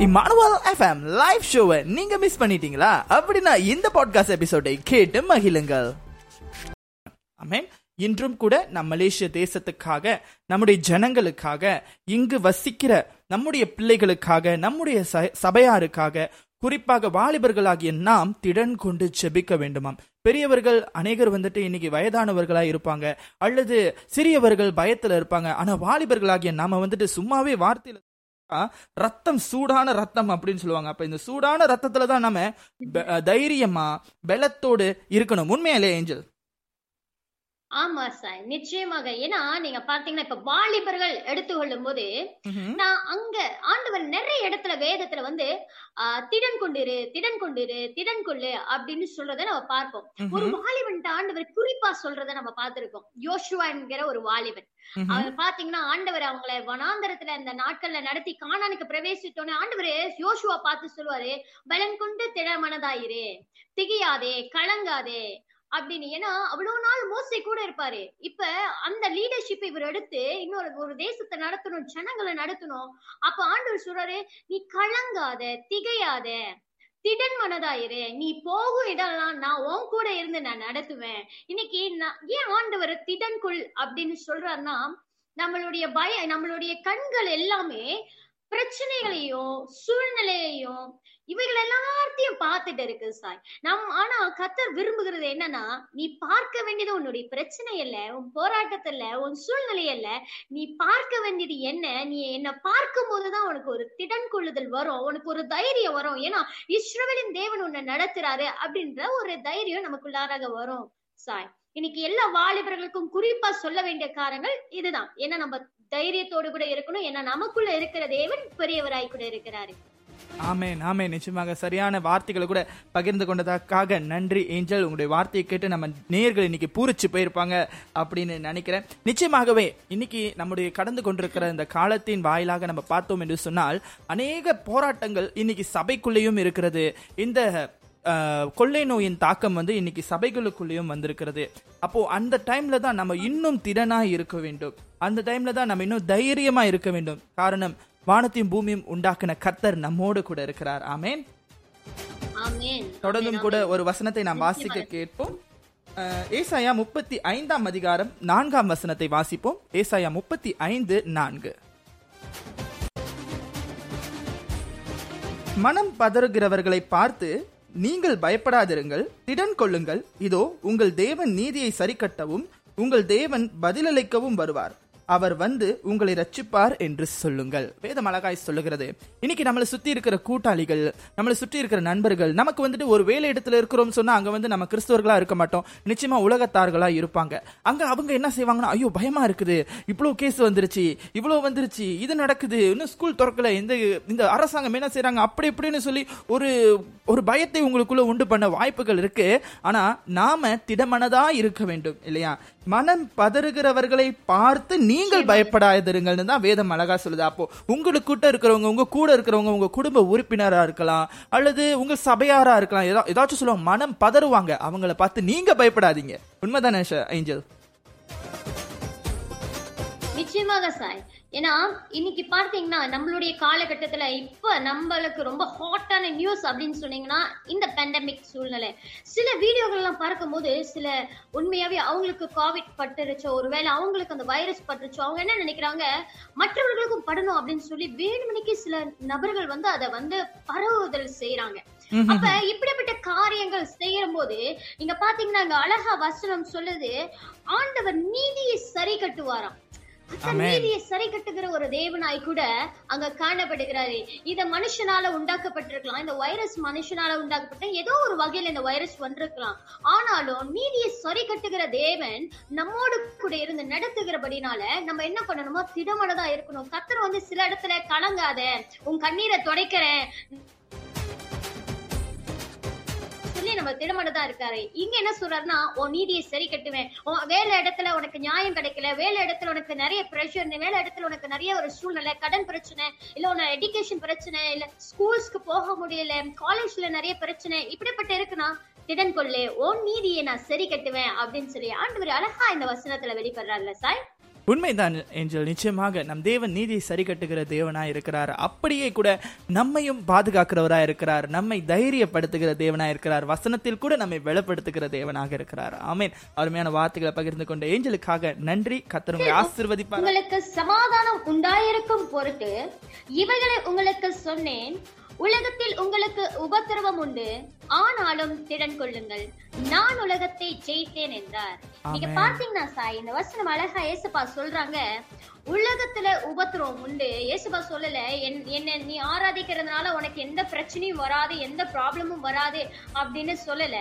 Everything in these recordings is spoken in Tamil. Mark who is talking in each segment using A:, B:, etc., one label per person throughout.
A: Emmanuel FM live ஷோவை நீங்க மிஸ் பண்ணிட்டீங்களா? அப்படின்னா இந்த பாட்காஸ்ட் எபிசோடை கேட்டு மகிழுங்கள். அமேன் இன்றும் கூட நம் மலேசிய தேசத்துக்காக நம்முடைய ஜனங்களுக்காக இங்கு வசிக்கிற நம்முடைய பிள்ளைகளுக்காக நம்முடைய ச- சபையாருக்காக குறிப்பாக வாலிபர்களாகிய நாம் திடன் கொண்டு ஜெபிக்க வேண்டுமாம். பெரியவர்கள் அநேகர் வந்துட்டு இன்னைக்கு வயதானவர்களா இருப்பாங்க அல்லது சிறியவர்கள் பயத்துல இருப்பாங்க ஆனா வாலிபர்களாகிய நாம வந்துட்டு சும்மாவே வார்த்தையில ரத்தம் சூடான ரத்தம் அப்படின்னு சொல்லுவாங்க. அப்ப இந்த சூடான ரத்தத்துல தான் நம்ம தைரியமா பலத்தோடு இருக்கணும். உண்மையிலே ஏஞ்சல்.
B: ஆமா சார் நிச்சயமாக. ஏன்னா நீங்க பாத்தீங்கன்னா இப்ப வாலிபர்கள் எடுத்துக்கொள்ளும் போது நான் அங்க ஆண்டவர் நிறைய இடத்துல வேதத்துல வந்து திடன் கொண்டிரு திடன் கொண்டிரு திடன் கொள்ளு அப்படின்னு சொல்றதை நம்ம பார்ப்போம். ஒரு வாலிபன் ஆண்டவர் குறிப்பா சொல்றதை நம்ம பார்த்திருக்கோம். யோசுவா என்கிற ஒரு வாலிபன். அவர் பாத்தீங்கன்னா ஆண்டவர் அவங்கள வனாந்தரத்துல இந்த நாட்கள்ல நடத்தி கானானுக்கு பிரவேசித்தோன்னே ஆண்டவர் யோசுவா பார்த்து சொல்லுவாரு பலன் கொண்டு திடமனதாயிரு. திகையாதே கலங்காதே. அப்படின்னு. ஏன்னா அவ்வளவு நாள் மோசை கூட இருப்பாரு. இப்ப அந்த லீடர்ஷிப் இவர் எடுத்து இன்னொரு ஒரு தேசத்தை நடத்தணும் ஜனங்களை நடத்தணும். அப்ப ஆண்டவர் சொல்றாரு நீ கலங்காத திகையாத திடன் மனதாயிரு. நீ போகும் இடம்லாம் நான் உன் கூட இருந்து நான் நடத்துவேன். இன்னைக்கு நான் ஏன் ஆண்டவர் திடன்குள் அப்படின்னு சொல்றாருன்னா நம்மளுடைய பய நம்மளுடைய கண்கள் எல்லாமே பிரச்சனைகளையும் சூழ்நிலையையும் இவைகள் எல்லாத்தையும் பார்த்துட்டு இருக்கு சாய். நம் ஆனா கத்தர் விரும்புகிறது என்னன்னா நீ பார்க்க வேண்டியது உன்னுடைய பிரச்சனை இல்ல உன் போராட்டத்துல இல்ல உன் சூழ்நிலை இல்ல நீ பார்க்க வேண்டியது என்ன? நீ என்ன பார்க்கும் போதுதான் உனக்கு ஒரு திடன் கொள்ளுதல் வரும் உனக்கு ஒரு தைரியம் வரும். ஏன்னா இஸ்ரவேலின் தேவன் உன்னை நடத்துறாரு அப்படின்ற ஒரு தைரியம் நமக்குள்ளாராக வரும் சாய். இன்னைக்கு எல்லா வாலிபர்களுக்கும் குறிப்பா சொல்ல வேண்டிய காரணங்கள் இதுதான். ஏன்னா நம்ம தைரியத்தோடு கூட இருக்கணும். ஏன்னா நமக்குள்ள இருக்கிற தேவன் பெரியவராய் கூட இருக்கிறாரு.
A: ஆமேன் ஆமே நிச்சயமாக சரியான வார்த்தைகளை கூட பகிர்ந்து கொண்டதற்காக நன்றி ஏஞ்சல். உங்களுடைய வார்த்தையை கேட்டு நம்ம நேயர்கள் இன்னைக்கு பூரிச்சு போயிருப்பாங்க அப்படின்னு நினைக்கிறேன். நிச்சயமாகவே இன்னைக்கு நம்முடைய கடந்து கொண்டிருக்கிற இந்த காலத்தின் வாயிலாக நம்ம பார்த்தோம் என்று சொன்னால் அநேக போராட்டங்கள் இன்னைக்கு சபைக்குள்ளேயும் இருக்கிறது. இந்த கொள்ளை நோயின் தாக்கம் வந்து இன்னைக்கு சபைகளுக்குள்ளேயும் வந்திருக்கிறது. அப்போ அந்த டைம்ல தான் நம்ம இன்னும் திறனா இருக்க வேண்டும். அந்த டைம்ல தான் நம்ம இன்னும் தைரியமா இருக்க வேண்டும். காரணம் வானத்தையும் பூமியும் உண்டாக்கின கர்த்தர் நம்மோடு கூட இருக்கிறார். ஆமென். தொடர்ந்தும் கூட ஒரு வசனத்தை நாம் வாசிக்க கேட்போம். ஏசாயா முப்பத்தி ஐந்தாம் அதிகாரம் நான்காம் வசனத்தை வாசிப்போம். ஏசாயா முப்பத்தி ஐந்து நான்கு. மனம் பதறுகிறவர்களை பார்த்து நீங்கள் பயப்படாதிருங்கள் திடன் கொள்ளுங்கள். இதோ உங்கள் தேவன் நீதியை சரிக்கட்டவும் உங்கள் தேவன் பதிலளிக்கவும் வருவார். அவர் வந்து உங்களை ரட்சிப்பார் என்று சொல்லுங்கள். வேதம் அழகாய் சொல்லுகிறது. இன்னைக்கு நம்மளை சுத்தி இருக்கிற கூட்டாளிகள் நம்மளை சுற்றி இருக்கிற நண்பர்கள் நமக்கு வந்துட்டு ஒரு வேலை இடத்துல இருக்கிறோம் சொன்னா அங்க வந்து நம்ம கிறிஸ்தவர்களா இருக்க மாட்டோம். நிச்சயமா உலகத்தார்களா இருப்பாங்க. அங்க அவங்க என்ன செய்வாங்கன்னா ஐயோ பயமா இருக்குது. இவ்வளவு கேஸ் வந்துருச்சு. இவ்வளவு வந்துருச்சு. இது நடக்குது. இன்னும் ஸ்கூல் திறக்கல. இந்த இந்த அரசாங்கம் என்ன செய்யறாங்க அப்படி இப்படின்னு சொல்லி ஒரு ஒரு பயத்தை உங்களுக்குள்ள உண்டு பண்ண வாய்ப்புகள் இருக்கு. ஆனா நாம திடமனதா இருக்க வேண்டும் இல்லையா? மனம் பதறுகிறவர்களை பார்த்து நீ நீங்கள் பயப்படாதிருங்கள்னு தான் வேதம் அழகா சொல்லுது. அப்போ உங்களுக்கிட்ட இருக்கிறவங்க உங்க கூட இருக்கிறவங்க உங்க குடும்ப உறுப்பினரா இருக்கலாம் அல்லது உங்க சபையாரா இருக்கலாம் ஏதா ஏதாச்சும் சொல்லுவாங்க மனம் பதறுவாங்க. அவங்கள பார்த்து நீங்க பயப்படாதீங்க. உண்மைதானே ஏஞ்சல்?
B: நிச்சயமாக சாய் ஏன்னா இன்னைக்கு பார்த்தீங்கன்னா நம்மளுடைய காலகட்டத்துல இப்ப நம்மளுக்கு ரொம்ப ஹாட்டான நியூஸ் அப்படின்னு சொன்னீங்கன்னா இந்த பேண்டமிக் சூழ்நிலை. சில வீடியோகள் எல்லாம் பார்க்கும்போது சில உண்மையாவே அவங்களுக்கு கோவிட் பட்டுருச்சோ ஒருவேளை அவங்களுக்கு அந்த வைரஸ் பட்டுருச்சோ அவங்க என்ன நினைக்கிறாங்க மற்றவர்களுக்கும் படணும் அப்படின்னு சொல்லி வேணுமணிக்கு சில நபர்கள் வந்து அதை வந்து பரவுதல் செய்யறாங்க அப்ப இப்படிப்பட்ட காரியங்கள் செய்யும் போது நீங்க பாத்தீங்கன்னா அழகா வசனம் சொல்லுது ஆண்டவர் நீதியை சரி கட்டுவாராம். நீதியை சரி கட்டுகிற ஒரு தேவனாய் கூட அங்க காணப்படுகிறாரு. இத மனுஷனால உண்டாக்கப்பட்டிருக்கலாம். இந்த வைரஸ் மனுஷனால உண்டாக்கப்பட்ட ஏதோ ஒரு வகையில இந்த வைரஸ் வந்திருக்கலாம். ஆனாலும் நீதியை சரி கட்டுகிற தேவன் நம்மோடு கூட இருந்து நடத்துகிறபடினால நம்ம என்ன பண்ணணுமோ திடமனதா இருக்கணும். கத்தர் வந்து சில இடத்துல கலங்காத உன் கண்ணீரை துடைக்கிறேன். சொல்லி நம்ம திடமனதா இருக்காரு. இங்க என்ன சொல்றாருன்னா உன் நீதியை சரி கட்டுவேன். வேலை இடத்துல உனக்கு நியாயம் கிடைக்கல. வேலை இடத்துல உனக்கு நிறைய ப்ரெஷர் வேலை இடத்துல உனக்கு நிறைய ஒரு சூழ்நிலை கடன் பிரச்சனை இல்ல உன எஜுகேஷன் பிரச்சனை இல்ல ஸ்கூல்ஸ்க்கு போக முடியல காலேஜ்ல நிறைய பிரச்சனை இப்படிப்பட்ட இருக்குன்னா திடன் கொள்ளு உன் நீதியை நான் சரி கட்டுவேன். அப்படின்னு சொல்லி ஒரு அழகா இந்த வசனத்துல வெளிப்படுறாருல சாய்.
A: உண்மைதான் ஏஞ்சல். நிச்சயமாக நம் தேவன் நீதியை சரி கட்டுகிற தேவனா இருக்கிறார். அப்படியே கூட நம்மையும் பாதுகாக்கிறவரா இருக்கிறார். நம்மை தைரியப்படுத்துகிற தேவனா இருக்கிறார். வசனத்தில் கூட நம்மை வெளிப்படுத்துகிற தேவனாக இருக்கிறார். ஆமேன். அருமையான வார்த்தைகளை பகிர்ந்து கொண்ட ஏஞ்சலுக்காக நன்றி. கத்தருங்களை ஆசிர்வதிப்பார்
B: உங்களுக்கு சமாதானம் உண்டாயிருக்கும் பொருட்டு இவைகளை உங்களுக்கு சொன்னேன். உலகத்தில் உங்களுக்கு உபத்திரவம் உண்டு. ஆனாலும் திடன் கொள்ளுங்கள். நான் உலகத்தை ஜெயித்தேன் என்றார். நீங்க. பாத்தீங்கன்னா சாய் இந்த வசனம் அழகா ஏசப்பா சொல்றாங்க. உலகத்துல உபத்திரவம் உண்டு. ஏசப்பா சொல்லல என்- என்ன நீ ஆராதிக்கிறதுனால உனக்கு எந்த பிரச்சனையும் வராது எந்த ப்ராப்ளமும் வராது அப்படின்னு சொல்லல.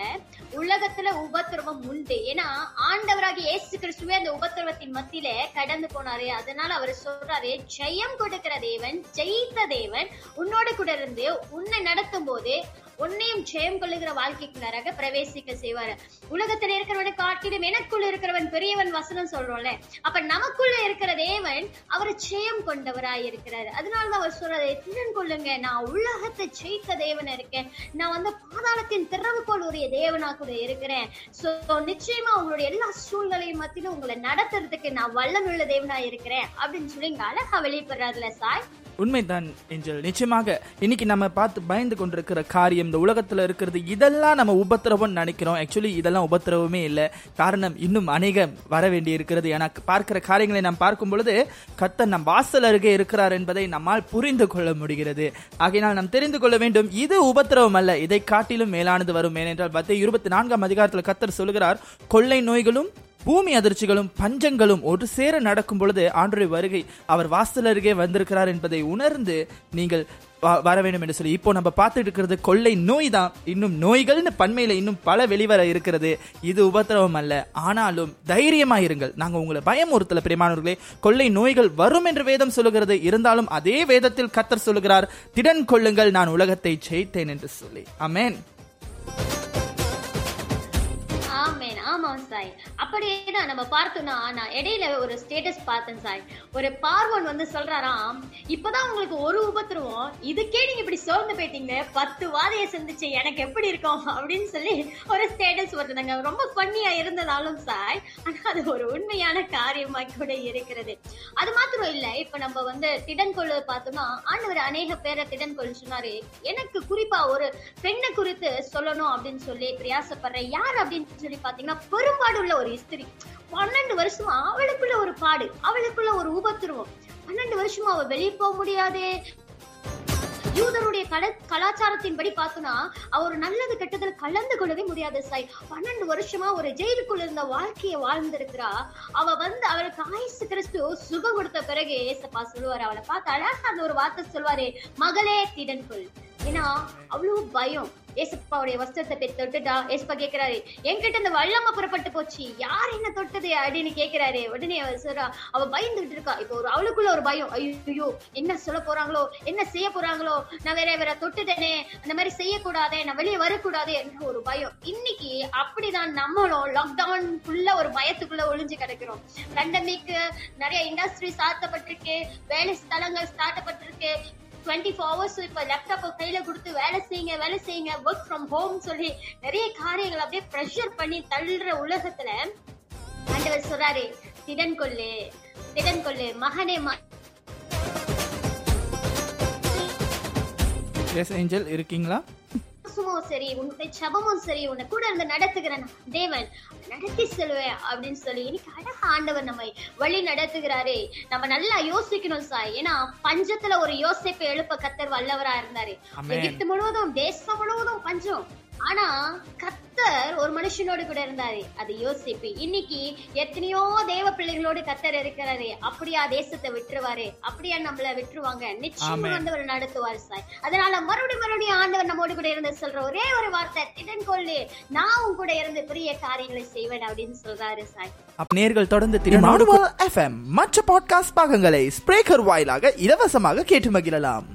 B: உலகத்துல உபத்திரவம் உண்டு. ஏன்னா ஆண்டவராகிய இயேசு கிறிஸ்துவே அந்த உபத்திரவத்தின் மத்தியில கடந்து போனாரு. அதனால அவர் சொல்றாரு ஜெயம் கொடுக்கிற தேவன் ஜெயித்த தேவன் உன்னோட கூட இருந்து உன்னை நடத்தும் போது உன்னையும் ஜெயம் கொள்ளுகிற வாழ்க்கைக்குள்ளாராக பிரவேசிக்க செய்வாரு. உலகத்துல இருக்கிறவனை காட்டிலும் எனக்குள்ள இருக்கிறவன் பெரியவன் வசனம் சொல்றோம்ல. அப்ப நமக்குள்ள இருக்கிற தேவன் அவர் ஜெயம் கொண்டவராய் இருக்கிறாரு. அதனாலதான் அவர் சொல்றது திறன் கொள்ளுங்க. நான் உலகத்தை ஜெயித்த தேவன் இருக்கேன். நான் வந்து பாதாளத்தின் திறவுகோள் உரிய தேவனா கூட இருக்கிறேன். சோ நிச்சயமா உங்களுடைய எல்லா சூழ்நிலையும் மத்தியிலும் உங்களை நடத்துறதுக்கு நான் வல்லமுள்ள தேவனா இருக்கிறேன் அப்படின்னு சொல்லி இங்க அழகா வெளிப்படுறாருல சாய்.
A: உண்மைதான் ஏஞ்சல். நிச்சயமாக இன்னைக்கு நம்ம பார்த்து பயந்து கொண்டிருக்கிற காரியம் இந்த உலகத்துல இருக்கிறது இதெல்லாம் நம்ம உபத்திரவம் நினைக்கிறோம். ஆக்சுவலி இதெல்லாம் உபத்திரவமே இல்லை. காரணம் இன்னும் அநேகம் வர வேண்டி இருக்கிறது. எனக்கு பார்க்கிற காரியங்களை நாம் பார்க்கும் பொழுது கர்த்தர் நம் வாசல் அருகே இருக்கிறார் என்பதை நம்மால் புரிந்து கொள்ள முடிகிறது. ஆகையினால் நாம் தெரிந்து கொள்ள வேண்டும் இது உபத்திரவம் அல்ல. இதை காட்டிலும் மேலானது வரும். ஏனென்றால் பத்தே இருபத்தி நான்காம் அதிகாரத்தில் கத்தர் சொல்லுகிறார் கொள்ளை நோய்களும் பூமி அதிர்ச்சிகளும் பஞ்சங்களும் ஒரு சேர நடக்கும் பொழுது ஆண்டோடைய வருகை அவர் வாசல் அருகே வந்திருக்கிறார் என்பதை உணர்ந்து நீங்கள் வ- வர வேண்டும் என்று சொல்லி இப்போ நம்ம பார்த்துட்டு இருக்கிறது கொள்ளை நோய் தான். இன்னும் நோய்கள்னு பன்மையில இன்னும் பல வெளிவர இருக்கிறது. இது உபத்திரவம் அல்ல. ஆனாலும் தைரியமா இருங்கள். நாங்க உங்களை பயமுறுத்தல பிரியமானவர்களே. கொள்ளை நோய்கள் வரும் என்று வேதம் சொல்லுகிறது. இருந்தாலும் அதே வேதத்தில் கத்தர் சொல்லுகிறார் திடன் கொள்ளுங்கள் நான் உலகத்தை ஜெயித்தேன் என்று சொல்லி. அமேன்
B: ஆமாம் சாய் அப்படியே தான் நம்ம பார்த்தோம்னா நான் இடையில ஒரு ஸ்டேட்டஸ் பார்த்தேன் சாய் ஒரு பார்வன் வந்து சொல்றாராம் இப்பதான் உங்களுக்கு ஒரு உபத்திரவம். இதுக்கே நீங்க இப்படி சோர்ந்து போயிட்டீங்க. பத்து வாதையை சந்திச்சு எனக்கு எப்படி இருக்கும்? அப்படின்னு சொல்லி ஒரு ஸ்டேட்டஸ் வருதுங்க. ரொம்ப பண்ணியா இருந்ததாலும் சாய் ஆனா அது ஒரு உண்மையான காரியமா கூட இருக்கிறது. அது மாத்திரம் இல்ல இப்ப நம்ம வந்து திடன்கொள்ளு பார்த்தோம்னா ஆண்டவர் அநேக பேரை திடன்கொள் சொன்னாரு. எனக்கு குறிப்பா ஒரு பெண்ணை குறித்து சொல்லணும் அப்படின்னு சொல்லி பிரயாசப்படுற யார் அப்படின்னு சொல்லி பாத்தீங்கன்னா பெரும்பாடு உள்ள ஒரு ஸ்திரி பன்னெண்டு வருஷமா அவளுக்குள்ள ஒரு பாடு அவளுக்குள்ள ஒரு உபத்திருவம் பன்னெண்டு வருஷமா அவ வெளியே போக முடியாது. யூதருடைய கல கலாச்சாரத்தின்படி பார்த்தோம்னா அவர் நல்லது கெட்டதில் கலந்து கொள்ளவே முடியாது சாய். பன்னெண்டு வருஷமா ஒரு ஜெயிலுக்குள்ள இருந்த வாழ்க்கையை வாழ்ந்திருக்கிறா. அவ வந்து அவளுக்கு ஆயுசு கிறிஸ்து சுகம் கொடுத்த பிறகு ஏசப்பா சொல்லுவாரு அவளை பார்த்து அழகா அந்த ஒரு வார்த்தை சொல்வாரு மகளே திடன் கொள் ஏன்னா அவ்வளவு பயம். ஏசப்பாவுடைய வஸ்திரத்தை போய் தொட்டுட்டா ஏசப்பா கேட்கிறாரு என்கிட்ட இந்த வல்லம புறப்பட்டு போச்சு. யார் என்ன தொட்டது? அப்படின்னு கேட்கிறாரு உடனே அவ சொல்றா அவ பயந்துகிட்டு இருக்கா. இப்போ ஒரு அவளுக்குள்ள ஒரு பயம். ஐயோ என்ன சொல்ல போறாங்களோ என்ன செய்ய போறாங்களோ நான் வேற வேற தொட்டுட்டேனே. அந்த மாதிரி செய்யக்கூடாதே நான் வெளியே வரக்கூடாது என்ற ஒரு பயம். இன்னைக்கு அப்படிதான் நம்மளும் லாக்டவுன் ஃபுல்லா ஒரு பயத்துக்குள்ள ஒளிஞ்சு கிடக்கிறோம். பேண்டமிக்கு நிறைய இண்டஸ்ட்ரி சாத்தப்பட்டிருக்கு. வேலை ஸ்தலங்கள் ஸ்டார்ட்டப்பட்டிருக்கு டுவெண்ட்டி ஃபோர் ஹவர்ஸ் இப்ப லேப்டாப் கையில கொடுத்து வேலை செய்யுங்க வேலை செய்யுங்க ஒர்க் ஃப்ரம் ஹோம் சொல்லி நிறைய காரியங்கள் அப்படியே ப்ரெஷர் பண்ணி தள்ளுற உலகத்துல ஆண்டவர் சொல்றாரு திடன் கொள்ளு திடன் கொள்ளு மகனே
A: எஸ் ஏஞ்சல் இருக்கீங்களா?
B: உபவாசமும் சரி உன்னுடைய ஜபமும் சரி உன்னை கூட இருந்து நடத்துகிற நான் தேவன் நடத்தி செல்வேன் அப்படின்னு சொல்லி இன்னைக்கு அழகா ஆண்டவர் நம்மை வழி நடத்துகிறாரே. நம்ம நல்லா யோசிக்கணும் சாய். ஏன்னா பஞ்சத்துல ஒரு யோசிப்பை எழுப்ப கத்தர் வல்லவரா இருந்தாரு. எகிப்து முழுவதும் தேசம் முழுவதும் பஞ்சம். ஆனா கத்தர் ஒரு மனுஷனோடு கூட இருந்தாரு. அது யோசிப்பு இன்னைக்கு எத்தனையோ தேவ பிள்ளைகளோடு கத்தர் இருக்கிறாரு. அப்படியா தேசத்தை விட்டுருவாரு. அப்படியா நம்மள விட்டுருவாங்க. நிச்சயம் ஆண்டவர் நடத்துவார் சாய் அதனால மறுபடியும் மறுபடியும் ஆண்டவர் நம்மோடு கூட இருந்து சொல்ற ஒரே ஒரு வார்த்தை திடன் கொள்ளு நான் உன் கூட இருந்து பெரிய காரியங்களை செய்வேன் அப்படின்னு சொல்றாரு சாய்
A: நேர்கள் தொடர்ந்து திருமாடுவா எஃப்எம் மற்ற பாட்காஸ்ட் பாகங்களை ஸ்பிரேக்கர் வாயிலாக இலவசமாக கேட்டு மகிழலாம்.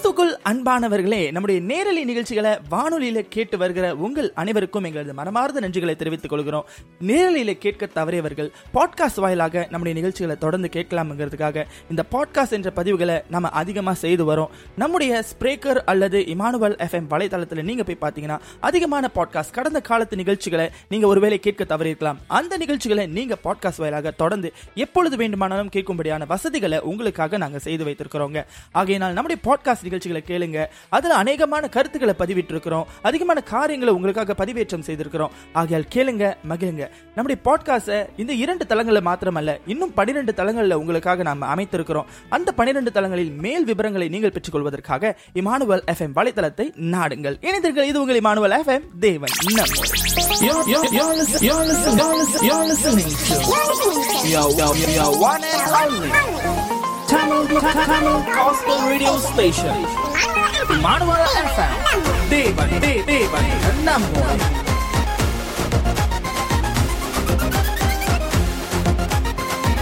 A: கிறிஸ்துக்குள் அன்பானவர்களே நம்முடைய நேரலை நிகழ்ச்சிகளை வானொலியில கேட்டு வருகிற உங்கள் அனைவருக்கும் எங்களது மனமார்ந்த நன்றிகளை தெரிவித்துக் கொள்கிறோம். நேரலையில கேட்க தவறியவர்கள் பாட்காஸ்ட் வாயிலாக நம்முடைய நிகழ்ச்சிகளை தொடர்ந்து கேட்கலாம்ங்கிறதுக்காக இந்த பாட்காஸ்ட் என்ற பதிவுகளை நம்ம அதிகமா செய்து வரோம். நம்முடைய ஸ்பிரேக்கர் அல்லது இமானுவல் எஃப்எம் வலைதளத்தில் நீங்க போய் பார்த்தீங்கன்னா அதிகமான பாட்காஸ்ட் கடந்த காலத்து நிகழ்ச்சிகளை நீங்க ஒருவேளை கேட்க தவறியிருக்கலாம். அந்த நிகழ்ச்சிகளை நீங்க பாட்காஸ்ட் வாயிலாக தொடர்ந்து எப்பொழுது வேண்டுமானாலும் கேட்கும்படியான வசதிகளை உங்களுக்காக நாங்க செய்து வைத்திருக்கிறோங்க. ஆகையினால் நம்முடைய பாட்காஸ்ட் நிகழ்ச்சிகளை கேளுங்க அதுல அநேகமான கருத்துக்களை பதிவிட்டு இருக்கிறோம் அதிகமான காரியங்களை உங்களுக்காக பதிவேற்றம் செய்திருக்கிறோம் ஆகையால் கேளுங்க மகிழுங்க நம்முடைய பாட்காஸ்டை இந்த இரண்டு தளங்களில் மாத்திரமல்ல இன்னும் பனிரெண்டு தளங்களில் உங்களுக்காக நாம் அமைத்திருக்கிறோம் அந்த பனிரெண்டு தளங்களில் மேல் விவரங்களை நீங்கள் பெற்றுக் கொள்வதற்காக இமானுவல் எஃப்எம் வலைத்தளத்தை நாடுங்கள் இணைந்தீர்கள் இது உங்கள் இமானுவல் எஃப்எம் தேவன் நம்மோடு. gospel radio station. Manwara FM. Devan, Devan, number one.